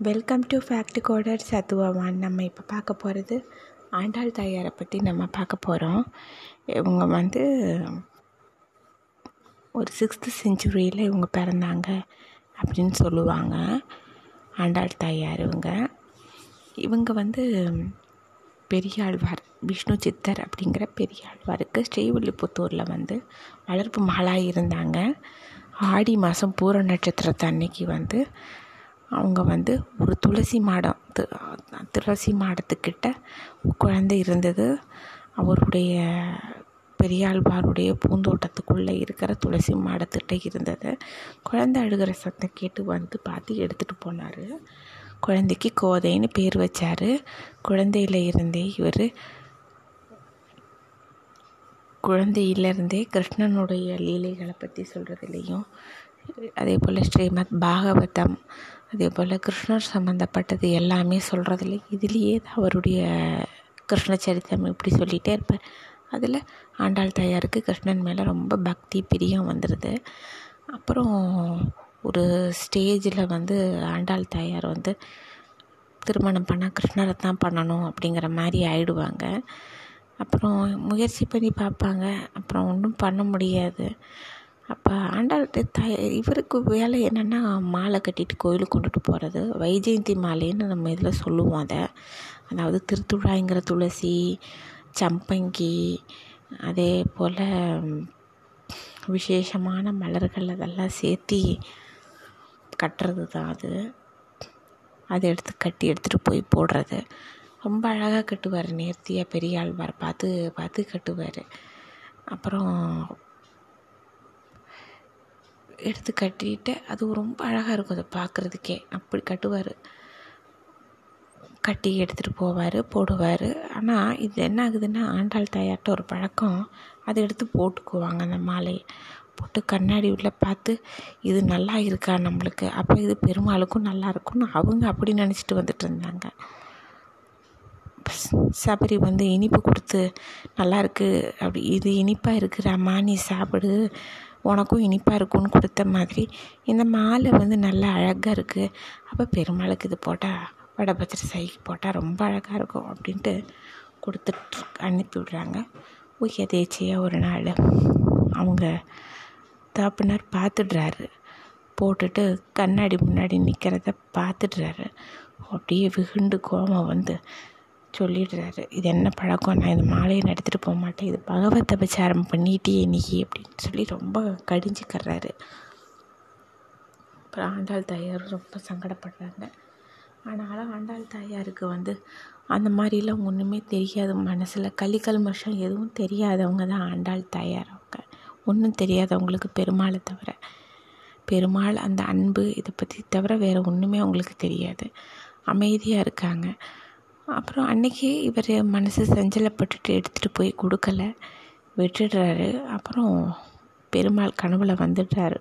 Welcome to fact coder சத்துவவான் நம்ம இப்போ பார்க்க போகிறது ஆண்டாள் தாயாரை பற்றி நம்ம பார்க்க போகிறோம் இவங்க வந்து ஒரு சிக்ஸ்த்து செஞ்சுரியில் இவங்க பிறந்தாங்க அப்படின்னு சொல்லுவாங்க. ஆண்டாள் தாயார் இவங்க. இவங்க வந்து பெரியாழ்வார் விஷ்ணு சித்தர் அப்படிங்கிற பெரியாழ்வாருக்கு ஸ்ரீவில்லிபுத்தூரில் வந்து வளர்ப்பு மகளாக இருந்தாங்க. ஆடி மாதம் பூர நட்சத்திரத்து அன்னைக்கு வந்து அவங்க வந்து ஒரு துளசி மாடம் து- துளசி மாடத்துக்கிட்ட குழந்தை இருந்தது. அவருடைய பெரியாழ்வாருடைய பூந்தோட்டத்துக்குள்ளே இருக்கிற துளசி மாடத்துக்கிட்ட இருந்தது. குழந்தை அழுகிற சத்தம் கேட்டு வந்து பார்த்து எடுத்துகிட்டு போனார். குழந்தைக்கு கோதைன்னு பேர் வச்சார். குழந்தையில இருந்தே இவர் குழந்தையிலிருந்தே கிருஷ்ணனுடைய லீலைகளை பற்றி சொல்கிறதுலையும் அதே போல் ஸ்ரீமத் பாகவதம் அதே போல் கிருஷ்ணர் சம்மந்தப்பட்டது எல்லாமே சொல்கிறதுல இதுலேயே தான் அவருடைய கிருஷ்ண சரித்திரம் இப்படி சொல்லிகிட்டே இருப்பார். அதில் ஆண்டாள் தாயாருக்கு கிருஷ்ணன் மேலே ரொம்ப பக்தி பிரியம் வந்துடுது அப்புறம் ஒரு ஸ்டேஜில் வந்து ஆண்டாள் தாயார் வந்து திருமணம் பண்ணால் கிருஷ்ணரை தான் பண்ணணும் அப்படிங்கிற மாதிரி ஆயிடுவாங்க. அப்புறம் முயற்சி பண்ணி பார்ப்பாங்க. அப்புறம் ஒன்றும் பண்ண முடியாது. அப்போ ஆண்டாள் தாய் இவருக்கு வேலை என்னென்னா மாலை கட்டிட்டு கோயிலுக்கு கொண்டுட்டு போகிறது வைஜெயந்தி மாலைன்னு நம்ம இதில் சொல்லுவோம் அதை. அதாவது திருத்துழாய்ங்கிற துளசி சம்பங்கி அதே போல் விசேஷமான மலர்கள் அதெல்லாம் சேர்த்தி கட்டுறது தான் அது. அதை எடுத்து கட்டி எடுத்துகிட்டு போய் போடுறது. ரொம்ப அழகாக கட்டுவார் நேர்த்தியாக பெரிய ஆழ்வார் பார்த்து பார்த்து கட்டுவார். அப்புறம் எடுத்து கட்டிட்டு அது ரொம்ப அழகாக இருக்கும். அதை பார்க்குறதுக்கே அப்படி கட்டுவார். கட்டி எடுத்துகிட்டு போவார் போடுவார். ஆனால் இது என்ன ஆகுதுன்னா ஆண்டாள் தாயாட்ட ஒரு பழக்கம். அதை எடுத்து போட்டுக்குவாங்க அந்த மாலையை போட்டு கண்ணாடி உள்ள பார்த்து இது நல்லா இருக்கா நம்மளுக்கு? அப்போ இது பெருமாளுக்கும் நல்லா இருக்கும்னு அவங்க அப்படி நினச்சிட்டு வந்துட்டு இருந்தாங்க. சபரி வந்து இனிப்பு கொடுத்து நல்லா இருக்குது அப்படி இது இனிப்பாக இருக்குறாம்மா நீ சாப்பிடு. உனக்கும் இனிப்பாக இருக்கும்னு கொடுத்த மாதிரி இந்த மாலை வந்து நல்லா அழகாக இருக்குது அப்போ பெருமாளுக்கு இது போட்டால் வடபத்திர சைக்கு போட்டால் ரொம்ப அழகாக இருக்கும் அப்படின்ட்டு கொடுத்துட்டு அனுப்பி விடுறாங்க. எதேச்சையாக ஒரு நாள். அவங்க தாப்புனார் பார்த்துடுறாரு போட்டுட்டு கண்ணாடி முன்னாடி நிற்கிறத பார்த்துடுறாரு அப்படியே விகுண்டு கோபம் வந்து சொல்லிடுறாரு. இது என்ன பழக்கம்? நான் இந்த மாலையை எடுத்துகிட்டு போக மாட்டேன். இது பகவத் அபச்சாரம் பண்ணிட்டே நீ அப்படின்னு சொல்லி ரொம்ப கடிஞ்சிக்கிறாரு. அப்புறம் ஆண்டாள் தாயார் ரொம்ப சங்கடப்படுறாங்க. ஆனாலும் ஆண்டாள் தாயாருக்கு வந்து அந்த மாதிரிலாம் ஒன்றுமே தெரியாது மனசில். கலிக்கல்மஷம் எதுவும் தெரியாதவங்க தான் ஆண்டாள் தாயார் அவங்க. ஒன்றும் தெரியாதவங்களுக்கு பெருமாளை தவிர. பெருமாள் அந்த அன்பு இதை பற்றி தவிர வேறு ஒன்றுமே அவங்களுக்கு தெரியாது. அமைதியாக இருக்காங்க. அப்புறம் அன்னைக்கு இவர் மனசு சஞ்சலப்பட்டுட்டு எடுத்துகிட்டு போய் கொடுக்கல. விட்டுடுறாரு. அப்புறம் பெருமாள் கனவுல வந்துடுறாரு.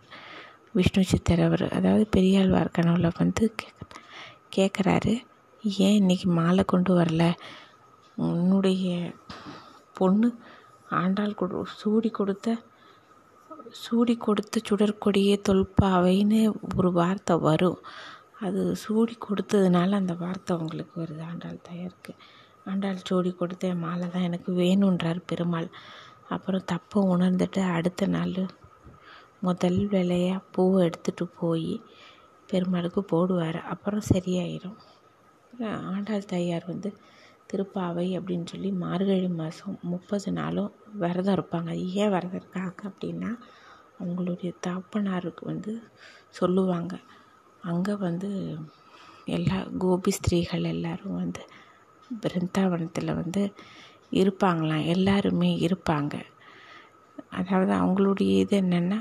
விஷ்ணு சித்தர் அவர் அதாவது பெரியாழ்வார் கனவுல வந்து கேட்குறாரு ஏன் இன்னைக்கு மாலை கொண்டு வரல? உன்னுடைய பொண்ணு ஆண்டாள் கொடு சூடி கொடுத்த சூடி கொடுத்த சுடற்கொடியே தொல்பாவைன்னு ஒரு வார்த்தை வரும். அது சூடி கொடுத்ததுனால அந்த வார்த்தை உங்களுக்கு வருது. ஆண்டாள் தாயாருக்கு. ஆண்டாள் சூடி கொடுத்த மாலை தான் எனக்கு வேணுன்றார் பெருமாள். அப்புறம் தப்பை உணர்ந்துட்டு அடுத்த நாள் முதல் வேலையாக பூவை எடுத்துகிட்டு போய் பெருமாளுக்கு போடுவார். அப்புறம் சரியாயிடும் ஆண்டாள் தாயார் வந்து திருப்பாவை அப்படின்னு சொல்லி மார்கழி மாதம் முப்பது நாளும் விரதம் இருப்பாங்க. ஏன் விரதம் இருக்காங்க அப்படின்னா அவங்களுடைய தகப்பனாருக்கு வந்து சொல்லுவாங்க. அங்கே வந்து எல்லா கோபி ஸ்திரீகள் எல்லோரும் வந்து பிருந்தாவனத்தில் வந்து இருப்பாங்களாம். எல்லாருமே இருப்பாங்க. அதாவது அவங்களுடைய இது என்னென்னா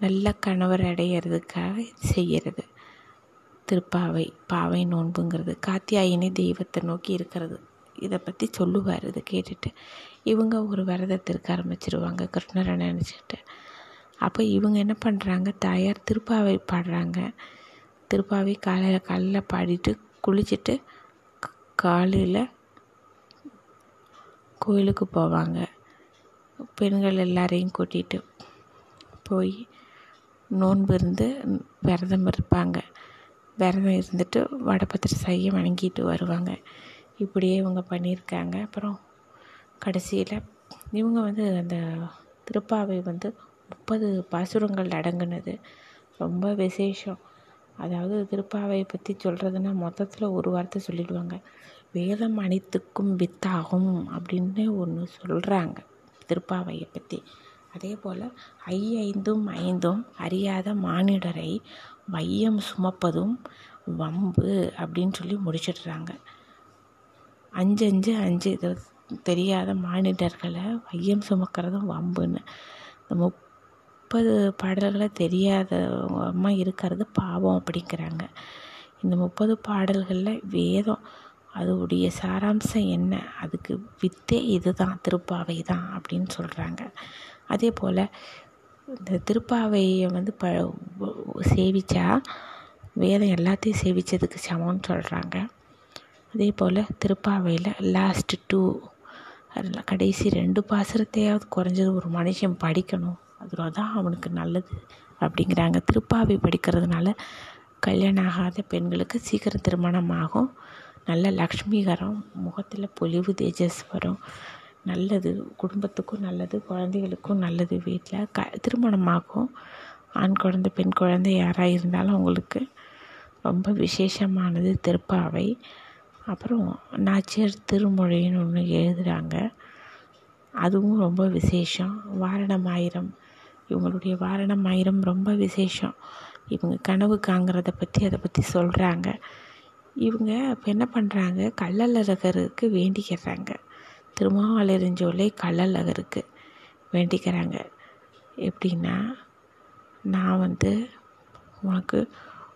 நல்ல கணவர் அடையிறதுக்காக செய்கிறது திருப்பாவை பாவை நோன்புங்கிறது. காத்தியாயினி தெய்வத்தை நோக்கி இருக்கிறது. இதை பற்றி சொல்லுவார் இதை கேட்டுட்டு. இவங்க ஒரு விரதத்திற்கு ஆரம்பிச்சிருவாங்க கிருஷ்ணரை நினச்சிட்டு. அப்போ இவங்க என்ன பண்ணுறாங்க தாயார் திருப்பாவை பாடுறாங்க. திருப்பாவை காலையில் காலையில் பாடிட்டு குளிச்சுட்டு காலையில் கோயிலுக்கு போவாங்க. பெண்கள் எல்லாரையும் கூட்டிகிட்டு போய் நோன்பு இருந்து விரதம் இருப்பாங்க. விரதம் இருந்துட்டு வடபத்திர சாயை வணங்கிட்டு வருவாங்க. இப்படியே இவங்க பண்ணியிருக்காங்க. அப்புறம் கடைசியில் இவங்க வந்து அந்த திருப்பாவை வந்து முப்பது பாசுரங்கள் அடங்குனது. ரொம்ப விசேஷம். அதாவது திருப்பாவையை பற்றி சொல்கிறதுனா மொத்தத்தில் ஒரு வார்த்தை சொல்லிடுவாங்க. வேதம் அனைத்துக்கும் வித்தாகும் அப்படின்னு ஒன்று சொல்கிறாங்க திருப்பாவையை பற்றி அதே போல் ஐ ஐந்தும் ஐந்தும் அறியாத மானிடரை வையம் சுமப்பதும் வம்பு அப்படின்னு சொல்லி முடிச்சிடுறாங்க. அஞ்சு அஞ்சு அஞ்சு இது தெரியாத மானிடர்களை வையம் சுமக்கிறதும் வம்புன்னு. இந்த முப்பது பாடல்களை தெரியாதவமா இருக்கிறது பாவம் அப்படிங்கிறாங்க. இந்த முப்பது பாடல்களில் வேதம் அதோடைய சாராம்சம் என்ன? அதுக்கு வித்தே இதுதான் திருப்பாவை தான் அப்படின்னு சொல்கிறாங்க அதே போல் இந்த திருப்பாவையை வந்து ப சேவிச்சா வேதம் எல்லாத்தையும் சேவிச்சதுக்கு சமம்னு சொல்கிறாங்க அதே போல் திருப்பாவையில் லாஸ்ட்டு டூ கடைசி ரெண்டு பாசுரத்தையாவது குறைஞ்சது ஒரு மனுஷன் படிக்கணும். அதில் தான் அவனுக்கு நல்லது அப்படிங்கிறாங்க. திருப்பாவை படிக்கிறதுனால கல்யாணம் ஆகாத பெண்களுக்கு சீக்கிரம் திருமணம் ஆகும். நல்ல லக்ஷ்மிகரம் முகத்தில் பொலிவு தேஜஸ் வரும் நல்லது குடும்பத்துக்கும் நல்லது குழந்தைகளுக்கும் நல்லது வீட்டில் க திருமணமாகும் ஆண் குழந்தை பெண் குழந்தை யாராக இருந்தாலும் அவங்களுக்கு ரொம்ப விசேஷமானது திருப்பாவை. அப்புறம் நாச்சியார் திருமொழின்னு ஒன்று எழுதுகிறாங்க அதுவும் ரொம்ப விசேஷம். வாரணம் ஆயிரம் இவங்களுடைய வாரணம் ஆயிரம் ரொம்ப விசேஷம். இவங்க கனவு காங்கிறத பற்றி அதை பற்றி சொல்கிறாங்க இவங்க இப்போ என்ன பண்ணுறாங்க கள்ளழகருக்கு வேண்டிக்கிறாங்க. திருமாவளரிஞ்சோலை கள்ளழகருக்கு வேண்டிக்கிறாங்க. எப்படின்னா நான் வந்து உனக்கு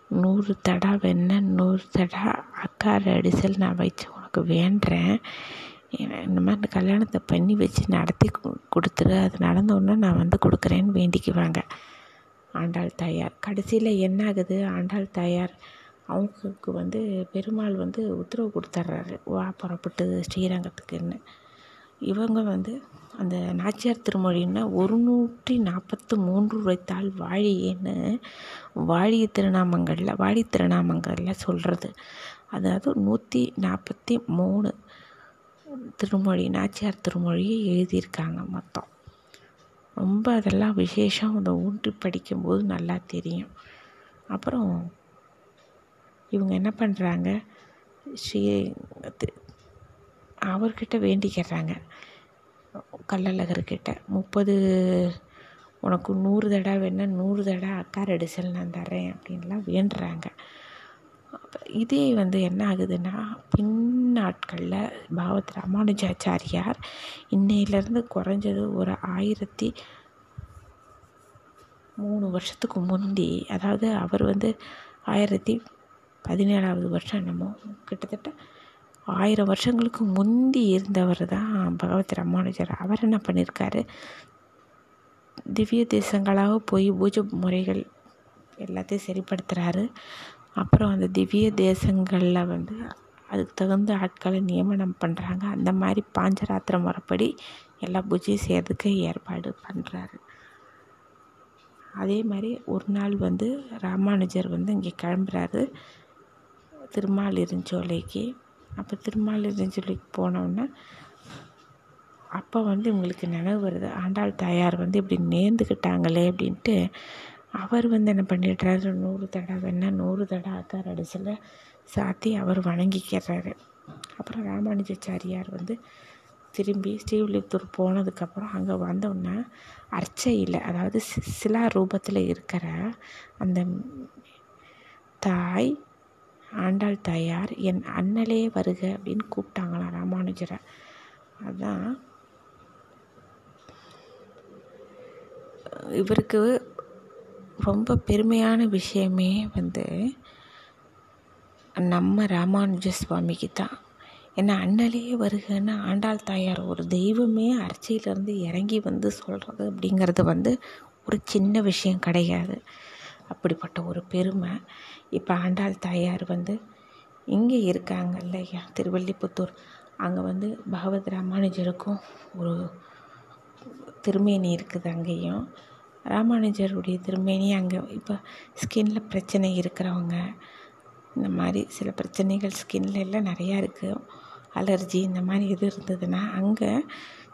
நூறு தடா வெண்ணெய் நூறு தடா அக்கார் அடிசல் நான் வச்சு உனக்கு வேண்டுறேன் இந்த மாதிரி கல்யாணத்தை பண்ணி வச்சு நடத்தி கொடுத்துரு அது நடந்தோடனே நான் வந்து கொடுக்குறேன்னு வேண்டிக்குவாங்க. ஆண்டாள் தாயார். கடைசியில் என்ன ஆகுது? ஆண்டாள் தாயார் அவங்களுக்கு வந்து பெருமாள் வந்து உத்தரவு கொடுத்துட்றாரு வா புறப்பட்டு ஸ்ரீரங்கத்துக்குன்னு. இவங்க வந்து அந்த நாச்சியார் திருமொழின்னா ஒரு நூற்றி நாற்பத்து மூன்று உரைத்தால் வாழியேன்னு வாழிய திருநாமங்களில் வாழி திருநாமங்களில் சொல்கிறது அதாவது நூற்றி நாற்பத்தி மூணு. திருமொழி நாச்சியார் திருமொழியை எழுதியிருக்காங்க மொத்தம். ரொம்ப அதெல்லாம் விசேஷம். அதை ஊன்றி படிக்கும்போது நல்லா தெரியும். அப்புறம் இவங்க என்ன பண்ணுறாங்க ஸ்ரீ அவர்கிட்ட வேண்டிக்கிறாங்க கள்ளழகர்கிட்ட முப்பது உனக்கு நூறு தடவை வேணால் நூறு தடவை அக்கார் அடிசல் நான் தரேன் அப்படின்லாம் வேண்டுறாங்க. இதே வந்து என்ன ஆகுதுன்னா பின் நாட்களில் பாவத் ராமானுஜாச்சாரியார் இன்னையிலேருந்து குறைஞ்சது ஒரு ஆயிரத்தி மூணு வருஷத்துக்கு முந்தி அதாவது அவர் வந்து ஆயிரத்தி பதினேழாவது வருஷம் என்னமோ கிட்டத்தட்ட ஆயிரம் வருஷங்களுக்கு முந்தி இருந்தவர் தான் பகவத் ராமானுஜர் அவர் என்ன பண்ணியிருக்காரு திவ்ய தேசங்களாக போய் பூஜை முறைகள் எல்லாத்தையும் சரிப்படுத்துகிறாரு அப்புறம் அந்த திவ்ய தேசங்களில் வந்து அதுக்கு தகுந்த ஆட்களை நியமனம் பண்ணுறாங்க அந்த மாதிரி பாஞ்சராத்திர முறைப்படி எல்லா பூஜையும் செய்கிறதுக்கு ஏற்பாடு பண்ணுறாரு அதே மாதிரி ஒரு நாள் வந்து ராமானுஜர் வந்து இங்கே கிளம்புறாரு. திருமாலிருஞ்சோலைக்கு. அப்போ திருமாலிருஞ்சோலைக்கு போனோன்னே அப்போ வந்து இவங்களுக்கு நினைவு வருது. ஆண்டாள் தாயார் வந்து இப்படி நேர்ந்துக்கிட்டாங்களே அப்படின்ட்டு அவர் வந்து என்ன பண்ணிடுறாரு? நூறு தடவை வேணால் நூறு தடவை ஆத்தார் அடிசில் சாத்தி அவர் வணங்கிக்கிறாரு. அப்புறம் ராமானுஜாச்சாரியார் வந்து திரும்பி ஸ்ரீவில்லிபுத்தூர் போனதுக்கப்புறம் அங்கே வந்தோடனே அர்ச்சையில் அதாவது சிலா ரூபத்தில் இருக்கிற அந்த தாய் ஆண்டாள் தாயார் என் அண்ணலே வருக அப்படின்னு கூப்பிட்டாங்களாம் ராமானுஜரை. அதான் இவருக்கு ரொம்ப பெருமையான விஷயமே வந்து நம்ம ராமானுஜ சுவாமிக்கு தான் ஏன்னா அண்ணலையே வருகன்னு ஆண்டாள் தாயார் ஒரு தெய்வமே அர்ச்சையிலேருந்து இறங்கி வந்து சொல்கிறது அப்படிங்கிறது வந்து ஒரு சின்ன விஷயம் கிடையாது. அப்படிப்பட்ட ஒரு பெருமை. இப்போ ஆண்டாள் தாயார் வந்து இங்கே இருக்காங்க இல்லையா? திருவள்ளிபுத்தூர் அங்கே வந்து பகவத் ராமானுஜருக்கும் ஒரு திருமேனி இருக்குது அங்கேயும். ராமானுஜருடைய திருமேனி அங்கே இப்போ ஸ்கின்ல பிரச்சனை இருக்கிறவங்க இந்த மாதிரி சில பிரச்சனைகள் ஸ்கின்ல எல்லாம் நிறையா இருக்குது அலர்ஜி இந்த மாதிரி எது இருந்ததுன்னா அங்கே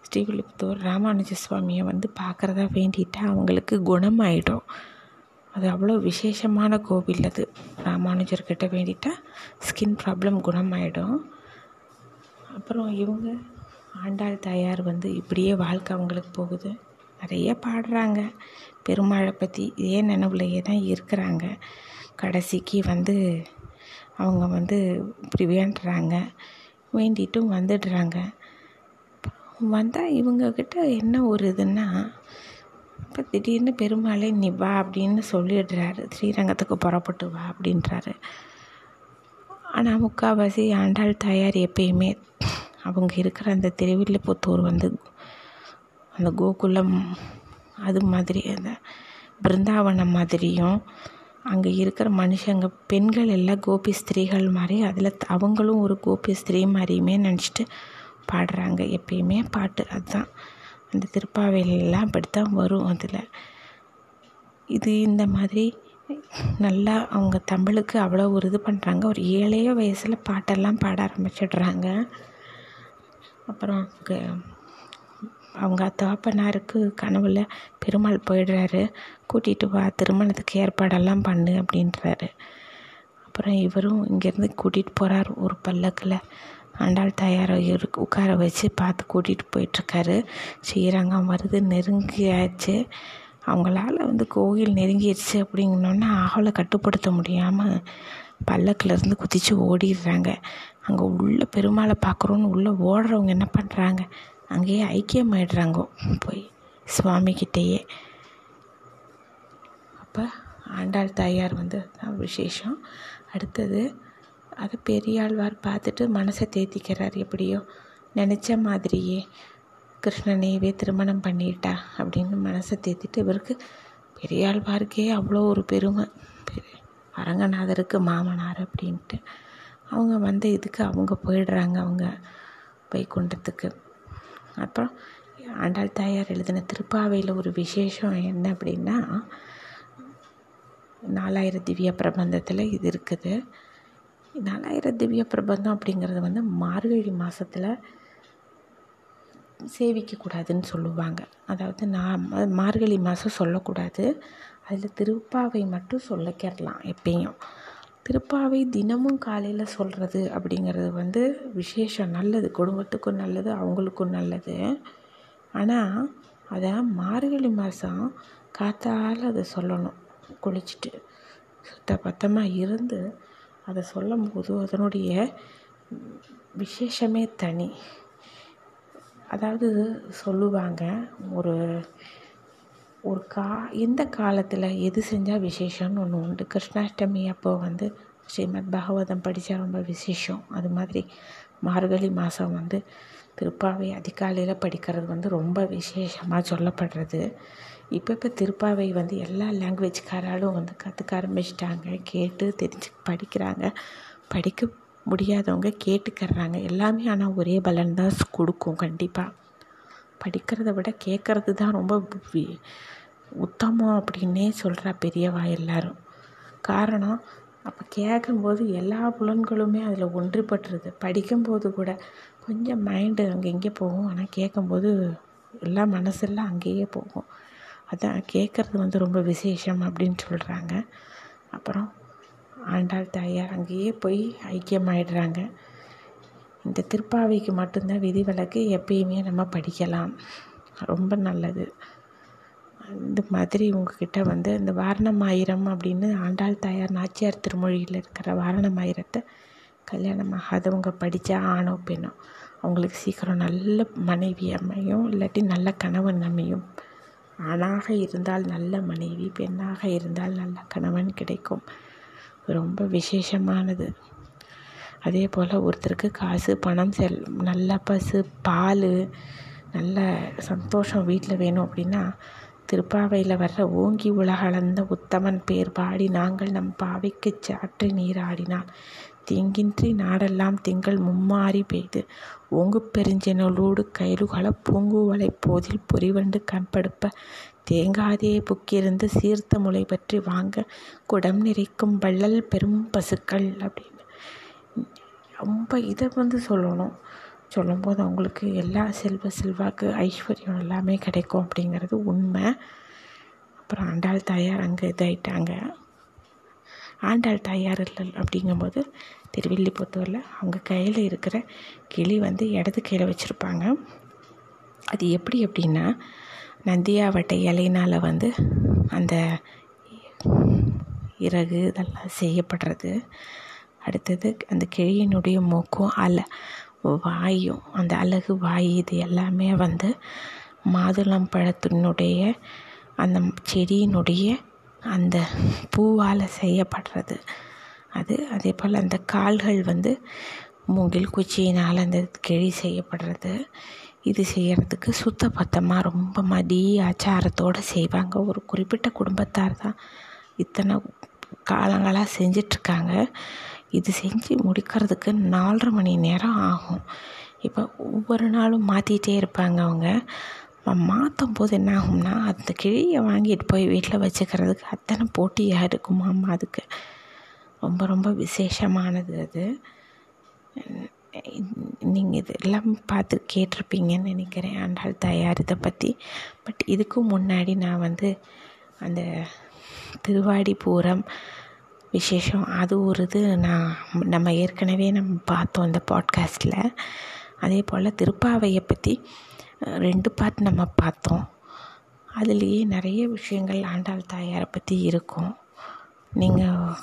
ஸ்ரீவில்லிபுத்தூர் ராமானுஜ சுவாமியை வந்து பார்க்குறதா வேண்டிட்டு அவங்களுக்கு குணமாயிடும். அது அவ்வளோ விசேஷமான கோவில் அது. ராமானுஜர்கிட்ட வேண்டிட்டால் ஸ்கின் ப்ராப்ளம் குணமாயிடும். அப்புறம் இவங்க ஆண்டாள் தாயார் வந்து இப்படியே வாழ்க்கை அவங்களுக்கு போகுது. நிறைய பாடுறாங்க. பெருமாளை பற்றி இதே நினைவுலையே தான் இருக்கிறாங்க. கடைசிக்கு வந்து அவங்க வந்து இப்படி வேண்டுறாங்க வேண்டிட்டும் வந்துடுறாங்க. வந்தால் இவங்கக்கிட்ட என்ன ஒரு இதுன்னா இப்போ திடீர்னு பெருமாளே நீ வா அப்படின்னு சொல்லிடுறாரு. ஸ்ரீரங்கத்துக்கு புறப்பட்டு வா அப்படின்றாரு. ஆனால் முக்கால்வாசி ஆண்டாள் தாயார் எப்பயுமே அவங்க இருக்கிற அந்த திருவில்லிபுத்தூர் வந்து அந்த கோகுலம் அது மாதிரி அந்த பிருந்தாவனம் மாதிரியும் அங்கே இருக்கிற மனுஷங்க பெண்கள் எல்லாம் கோபி ஸ்திரீகள் மாதிரி அதில் அவங்களும் ஒரு கோபி ஸ்திரீ மாதிரியுமே நினச்சிட்டு பாடுறாங்க. எப்பயுமே பாட்டு அதுதான். அந்த திருப்பாவையிலெல்லாம் அப்படித்தான் வரும் அதில். இது இந்த மாதிரி நல்லா அவங்க தமிழுக்கு அவ்வளோ ஒரு இது பண்ணுறாங்க ஒரு ஏழைய வயசில் பாட்டெல்லாம் பாட ஆரம்பிச்சிடுறாங்க. அப்புறம் அவங்க தகப்பனாருக்கு கனவுல பெருமாள் போயிடுறாரு. கூட்டிகிட்டு வா திருமணத்துக்கு ஏற்பாடெல்லாம் பண்ணு அப்படின்றாரு. அப்புறம் இவரும் இங்கேருந்து கூட்டிகிட்டு போகிறார் ஒரு பல்லக்கில். ஆண்டாள் தயாராக இருக்கு உட்கார வச்சு பார்த்து கூட்டிகிட்டு போயிட்டுருக்காரு. ஸ்ரீரங்கம் வருது நெருங்கியாச்சு. அவங்களால வந்து கோவில் நெருங்கிடுச்சு அப்படிங்கணுன்னா ஆவலை கட்டுப்படுத்த முடியாமல் பல்லக்கிலேருந்து குதித்து ஓடிடுறாங்க. அங்கே உள்ள பெருமாளை பார்க்குறோன்னு உள்ளே ஓடுறவங்க என்ன பண்ணுறாங்க அங்கேயே ஐக்கியமாயிடுறாங்கோ. போய் சுவாமிக்கிட்டேயே அப்போ ஆண்டாள் தாயார் வந்து தான் விசேஷம். அடுத்தது அதை பெரியாழ்வார் பார்த்துட்டு மனசை தேத்திக்கிறார். எப்படியோ நினச்ச மாதிரியே கிருஷ்ணனையவே திருமணம் பண்ணிட்டா அப்படின்னு மனசை தேத்திட்டு இவருக்கு பெரியாழ்வாருக்கே அவ்வளோ ஒரு பெருமை. அரங்கநாதருக்கு மாமனார் அப்படின்ட்டு. அவங்க வந்த இதுக்கு அவங்க போயிடுறாங்க அவங்க வைகுண்டத்துக்கு. அப்புறம் ஆண்டாள் தாயார் எழுதின திருப்பாவையில் ஒரு விசேஷம் என்ன அப்படின்னா நாலாயிர திவ்ய பிரபந்தத்தில் இது இருக்குது. நாலாயிர திவ்ய பிரபந்தம் அப்படிங்கிறது வந்து மார்கழி மாதத்தில் சேவிக்கக்கூடாதுன்னு சொல்லுவாங்க. அதாவது நான் மார்கழி மாதம் சொல்லக்கூடாது. அதில் திருப்பாவை மட்டும் சொல்லிக்கிறலாம் எப்பயும். திருப்பாவை தினமும் காலையில் சொல்கிறது அப்படிங்கிறது வந்து விசேஷம் நல்லது. குடும்பத்துக்கும் நல்லது அவங்களுக்கும் நல்லது. ஆனால் அதை மார்கழி மாதம் காத்தால் அதை சொல்லணும். குளிச்சுட்டு சுத்த பத்தமாக இருந்து அதை சொல்லும் போது அதனுடைய விசேஷமே தனி. அதாவது சொல்லுவாங்க ஒரு ஒரு கா எந்த காலத்தில் எது செஞ்சால் விசேஷம்னு ஒன்று உண்டு? கிருஷ்ணாஷ்டமி அப்போ வந்து ஸ்ரீமத் பாகவதம் படித்தா ரொம்ப விசேஷம். அது மாதிரி மார்கழி மாதம் வந்து திருப்பாவை அதிகாலையில் படிக்கிறது வந்து ரொம்ப விசேஷமாக சொல்லப்படுறது. இப்போ இப்போ திருப்பாவை வந்து எல்லா லாங்குவேஜ்காராலும் வந்து கற்றுக்க ஆரம்பிச்சிட்டாங்க. கேட்டு தெரிஞ்சு படிக்கிறாங்க. படிக்க முடியாதவங்க கேட்டுக்கறாங்க எல்லாமே ஆனால் ஒரே பலன் தான் கொடுக்கும் கண்டிப்பாக படிக்கிறத விட கேட்குறது தான் ரொம்ப உத்தமம் அப்படின்னே சொல்கிறா பெரியவா எல்லாரும். காரணம் அப்போ கேட்கும்போது எல்லா புலன்களுமே அதில் ஒன்றுபட்டுருது. படிக்கும்போது கூட கொஞ்சம் மைண்டு அங்கே இங்கே போகும். ஆனால் கேட்கும்போது எல்லா மனசெல்லாம் அங்கேயே போகும். அதான் கேட்குறது வந்து ரொம்ப விசேஷம் அப்படின்னு சொல்கிறாங்க அப்புறம் ஆண்டாள் தாயார் அங்கேயே போய் ஐக்கியமாயிடுறாங்க. இந்த திருப்பாவைக்கு மட்டும்தான் விதிவிலக்கு எப்பயுமே நம்ம படிக்கலாம். ரொம்ப நல்லது. இந்த மாதிரி உங்ககிட்ட வந்து இந்த வாரணமாயிரம் அப்படின்னு ஆண்டாள் தாயார் நாச்சியார் திருமொழியில் இருக்கிற வாரணமாயிரத்தை கல்யாணம் ஆகாதவங்க படித்தா ஆணோ பெண்ணோ அவங்களுக்கு சீக்கிரம் நல்ல மனைவி அமையும் இல்லாட்டி நல்ல கணவன் அமையும். ஆணாக இருந்தால் நல்ல மனைவி பெண்ணாக இருந்தால் நல்ல கணவன் கிடைக்கும். ரொம்ப விசேஷமானது. அதே போல் ஒருத்தருக்கு காசு பணம் செல் நல்ல பசு பால் நல்ல சந்தோஷம் வீட்டில் வேணும் அப்படின்னா திருப்பாவையில் வர்ற ஓங்கி உலகளந்த உத்தமன் பேர் பாடி நாங்கள் நம் பாவைக்கு சாற்றி நீராடினால் தீங்கின்றி நாடெல்லாம் திங்கள் மும்மாறி பெய்து. ஓங்கு பெருஞ்செனலோடு கயிறுகள பூங்குவலை போதில் பொறிவண்டு கண்படுப்ப. தேங்காதே புக்கிருந்து சீர்த்த முளை பற்றி வாங்க குடம் நிறைக்கும் வள்ளல் பெரும் பசுக்கள் அப்படின்னு. ரொம்ப இதை வந்து சொல்லணும். சொல்லும்போது அவங்களுக்கு எல்லா செல்வ செல்வாக்கு ஐஸ்வர்யம் எல்லாமே கிடைக்கும் அப்படிங்கிறது உண்மை. அப்புறம் ஆண்டாள் தாயார் அங்கே இதாயிட்டாங்க. ஆண்டாள் தாயார் இல்லை அப்படிங்கும்போது திருவில்லிபுத்தூரில் அவங்க கையில் இருக்கிற கிளி வந்து இடது கையில் வச்சுருப்பாங்க. அது எப்படி அப்படின்னா நந்தியாவட்டை இலையினால் வந்து அந்த இறகு இதெல்லாம் செய்யப்படுறது. அடுத்தது அந்த கிளியினுடைய மூக்கும் அலை. வாயும் அந்த அழகு வாய் இது எல்லாமே வந்து மாதுளம் பழத்தினுடைய அந்த செடியினுடைய அந்த பூவால் செய்யப்படுறது. அது அதே போல் அந்த கால்கள் வந்து மூங்கில் குச்சியினால் அந்த கிழி செய்யப்படுறது. இது செய்கிறதுக்கு சுத்த பத்தமாக ரொம்ப மடி ஆச்சாரத்தோடு செய்வாங்க. ஒரு குறிப்பிட்ட குடும்பத்தார் தான் இத்தனை காலங்களாக செஞ்சிட்ருக்காங்க. இது செஞ்சு முடிக்கிறதுக்கு நாலரை மணி நேரம் ஆகும். இப்போ ஒவ்வொரு நாளும் மாற்றிட்டே இருப்பாங்க அவங்க. மாற்றும் போது என்ன ஆகும்னா அந்த கிழியை வாங்கிட்டு போய் வீட்டில் வச்சுக்கிறதுக்கு அத்தனை போட்டியாக இருக்குமாம்மா அதுக்கு. ரொம்ப ரொம்ப விசேஷமானது அது. நீங்கள் இது எல்லாம் பார்த்து கேட்டிருப்பீங்கன்னு நினைக்கிறேன் ஆண்டாள் தயார் இதை பற்றி பட் இதுக்கும் முன்னாடி நான் வந்து அந்த திருவாடி பூரம் விசேஷம். அது ஒரு இது நான் நம்ம ஏற்கனவே நம்ம பார்த்தோம் இந்த பாட்காஸ்ட்டில் அதே போல் திருப்பாவையை பற்றி ரெண்டு பார்ட் நம்ம பார்த்தோம். அதுலேயே நிறைய விஷயங்கள் ஆண்டாள் தாயாரை பற்றி இருக்கும். நீங்கள்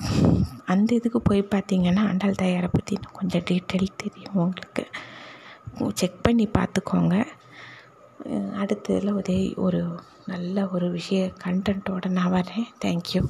அந்த இதுக்கு போய் பார்த்தீங்கன்னா ஆண்டாள் தாயாரை பற்றி இன்னும் கொஞ்சம் டீட்டெயில் தெரியும் உங்களுக்கு. செக் பண்ணி பார்த்துக்கோங்க. அடுத்ததில் ஒரே ஒரு நல்ல ஒரு விஷய கண்டென்ட்டோடு நான் வரேன் தேங்க்யூ